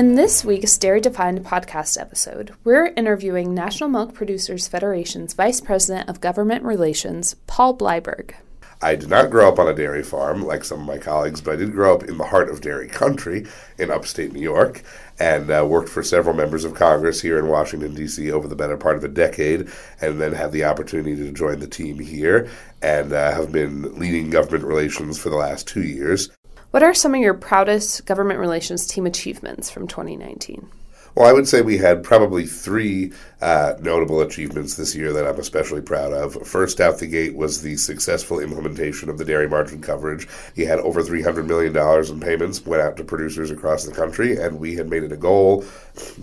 In this week's Dairy Defined podcast episode, we're interviewing National Milk Producers Federation's Vice President of Government Relations, Paul Bleiberg. I did not grow up on a dairy farm like some of my colleagues, but I did grow up in the heart of dairy country in upstate New York and uh, worked for several members of Congress here in Washington, D.C. over the better part of a decade, and then had the opportunity to join the team here and uh, have been leading government relations for the last two years. What are some of your proudest government relations team achievements from 2019? Well, I would say we had probably three uh, notable achievements this year that I'm especially proud of. First out the gate was the successful implementation of the dairy margin coverage. He had over $300 million in payments went out to producers across the country, and we had made it a goal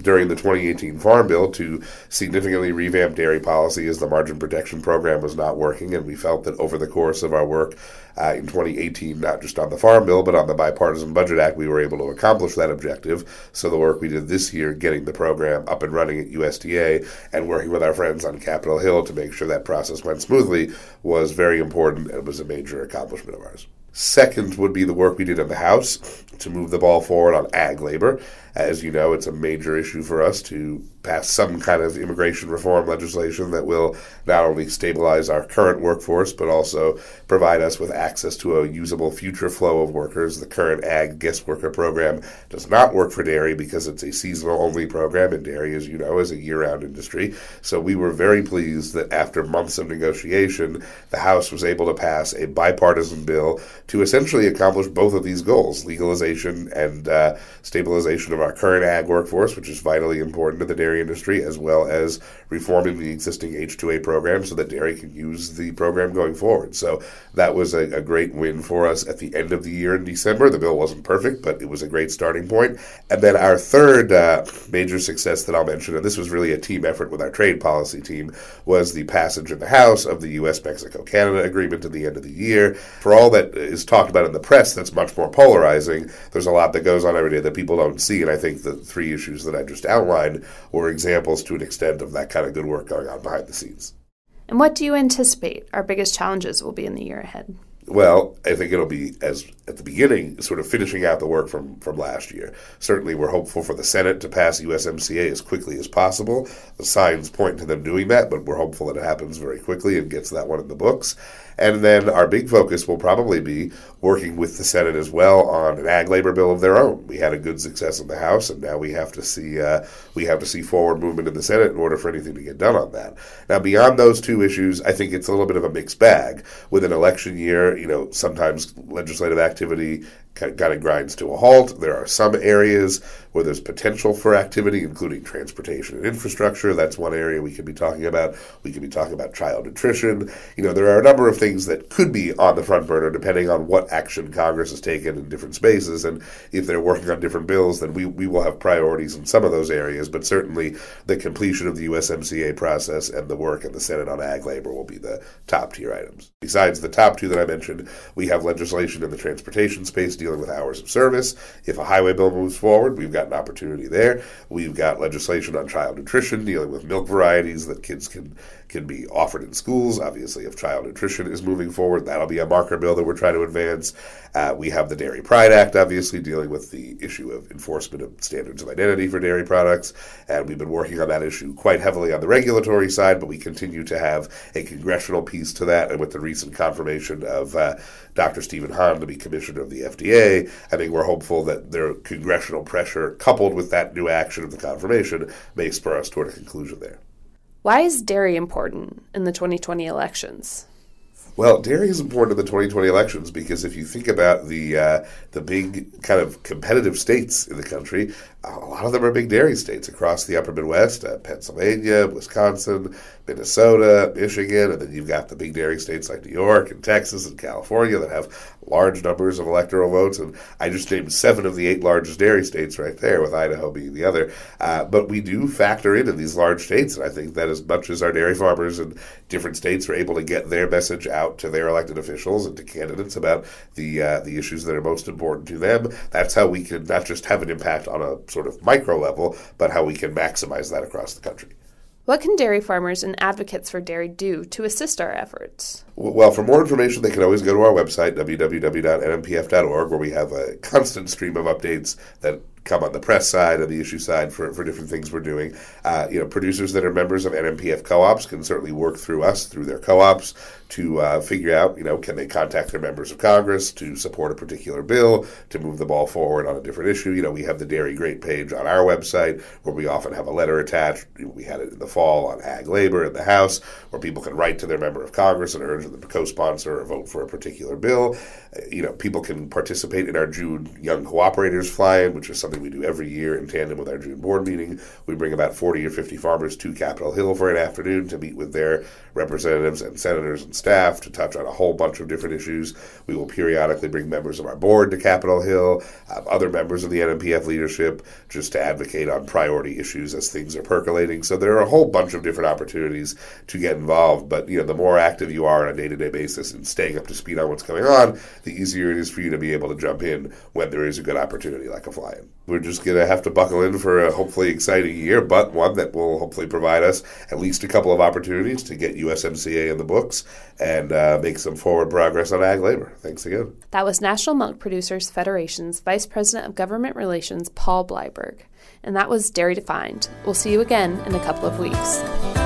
during the 2018 Farm Bill to significantly revamp dairy policy as the margin protection program was not working, and we felt that over the course of our work uh, in 2018, not just on the Farm Bill, but on the Bipartisan Budget Act, we were able to accomplish that objective. So the work we did this year, getting the program up and running at USDA and working with our friends on Capitol Hill to make sure that process went smoothly, was very important and was a major accomplishment of ours. Second would be the work we did in the House to move the ball forward on ag labor. As you know, it's a major issue for us to pass some kind of immigration reform legislation that will not only stabilize our current workforce, but also provide us with access to a usable future flow of workers. The current ag guest worker program does not work for dairy because it's a seasonal only program, and dairy, as you know, is a year round industry. So we were very pleased that after months of negotiation, the House was able to pass a bipartisan bill to essentially accomplish both of these goals legalization and uh, stabilization of our current ag workforce, which is vitally important to the dairy industry, as well as reforming the existing H2A program so that dairy can use the program going forward. So that was a, a great win for us at the end of the year in December. The bill wasn't perfect, but it was a great starting point. And then our third uh, major success that I'll mention, and this was really a team effort with our trade policy team, was the passage in the House of the U.S. Mexico Canada agreement at the end of the year. For all that is talked about in the press that's much more polarizing, there's a lot that goes on every day that people don't see. And I think the three issues that I just outlined were examples to an extent of that kind of good work going on behind the scenes. And what do you anticipate our biggest challenges will be in the year ahead? Well, I think it'll be as at the beginning, sort of finishing out the work from from last year. Certainly, we're hopeful for the Senate to pass USMCA as quickly as possible. The signs point to them doing that, but we're hopeful that it happens very quickly and gets that one in the books. And then our big focus will probably be working with the Senate as well on an ag labor bill of their own. We had a good success in the House, and now we have to see uh, we have to see forward movement in the Senate in order for anything to get done on that. Now, beyond those two issues, I think it's a little bit of a mixed bag. With an election year, you know, sometimes legislative activity kind of grinds to a halt. There are some areas where there's potential for activity, including transportation and infrastructure. That's one area we could be talking about. We could be talking about child nutrition. You know, there are a number of things that could be on the front burner depending on what action Congress has taken in different spaces. And if they're working on different bills, then we, we will have priorities in some of those areas. But certainly the completion of the USMCA process and the work in the Senate on ag labor will be the top tier items. Besides the top two that I mentioned, we have legislation in the transportation space dealing with hours of service. If a highway bill moves forward, we've got an opportunity there. We've got legislation on child nutrition, dealing with milk varieties that kids can can be offered in schools. Obviously, if child nutrition is moving forward, that'll be a marker bill that we're trying to advance. Uh, we have the Dairy Pride Act, obviously, dealing with the issue of enforcement of standards of identity for dairy products. And we've been working on that issue quite heavily on the regulatory side, but we continue to have a congressional piece to that. And with the recent confirmation of uh, Dr. Stephen Hahn to be commissioner of the FDA, I think we're hopeful that their congressional pressure, coupled with that new action of the confirmation, may spur us toward a conclusion there. Why is dairy important in the 2020 elections? Well, dairy is important in the 2020 elections because if you think about the uh, the big kind of competitive states in the country, a lot of them are big dairy states across the upper Midwest, uh, Pennsylvania, Wisconsin, Minnesota, Michigan, and then you've got the big dairy states like New York and Texas and California that have large numbers of electoral votes. And I just named seven of the eight largest dairy states right there, with Idaho being the other. Uh, but we do factor in in these large states, and I think that as much as our dairy farmers in different states are able to get their message out to their elected officials and to candidates about the uh, the issues that are most important to them, that's how we can not just have an impact on a sort of micro level, but how we can maximize that across the country. What can dairy farmers and advocates for dairy do to assist our efforts? Well, for more information, they can always go to our website, www.nmpf.org, where we have a constant stream of updates that come on the press side and the issue side for, for different things we're doing. Uh, you know, producers that are members of NMPF co-ops can certainly work through us through their co-ops to uh, figure out, you know, can they contact their members of Congress to support a particular bill, to move the ball forward on a different issue. You know, we have the Dairy Great page on our website where we often have a letter attached. We had it in the fall on ag labor in the House where people can write to their member of Congress and urge them to co-sponsor or vote for a particular bill. Uh, you know, people can participate in our June Young Cooperators fly-in, which is something we do every year in tandem with our June board meeting. We bring about 40 or 50 farmers to Capitol Hill for an afternoon to meet with their representatives and senators and staff to touch on a whole bunch of different issues. We will periodically bring members of our board to Capitol Hill, uh, other members of the NMPF leadership, just to advocate on priority issues as things are percolating. So there are a whole bunch of different opportunities to get involved. But you know, the more active you are on a day-to-day basis and staying up to speed on what's going on, the easier it is for you to be able to jump in when there is a good opportunity like a fly-in. We're just going to have to buckle in for a hopefully exciting year, but one that will hopefully provide us at least a couple of opportunities to get USMCA in the books and uh, make some forward progress on ag labor. Thanks again. That was National Milk Producers Federation's Vice President of Government Relations, Paul Bleiberg. And that was Dairy Defined. We'll see you again in a couple of weeks.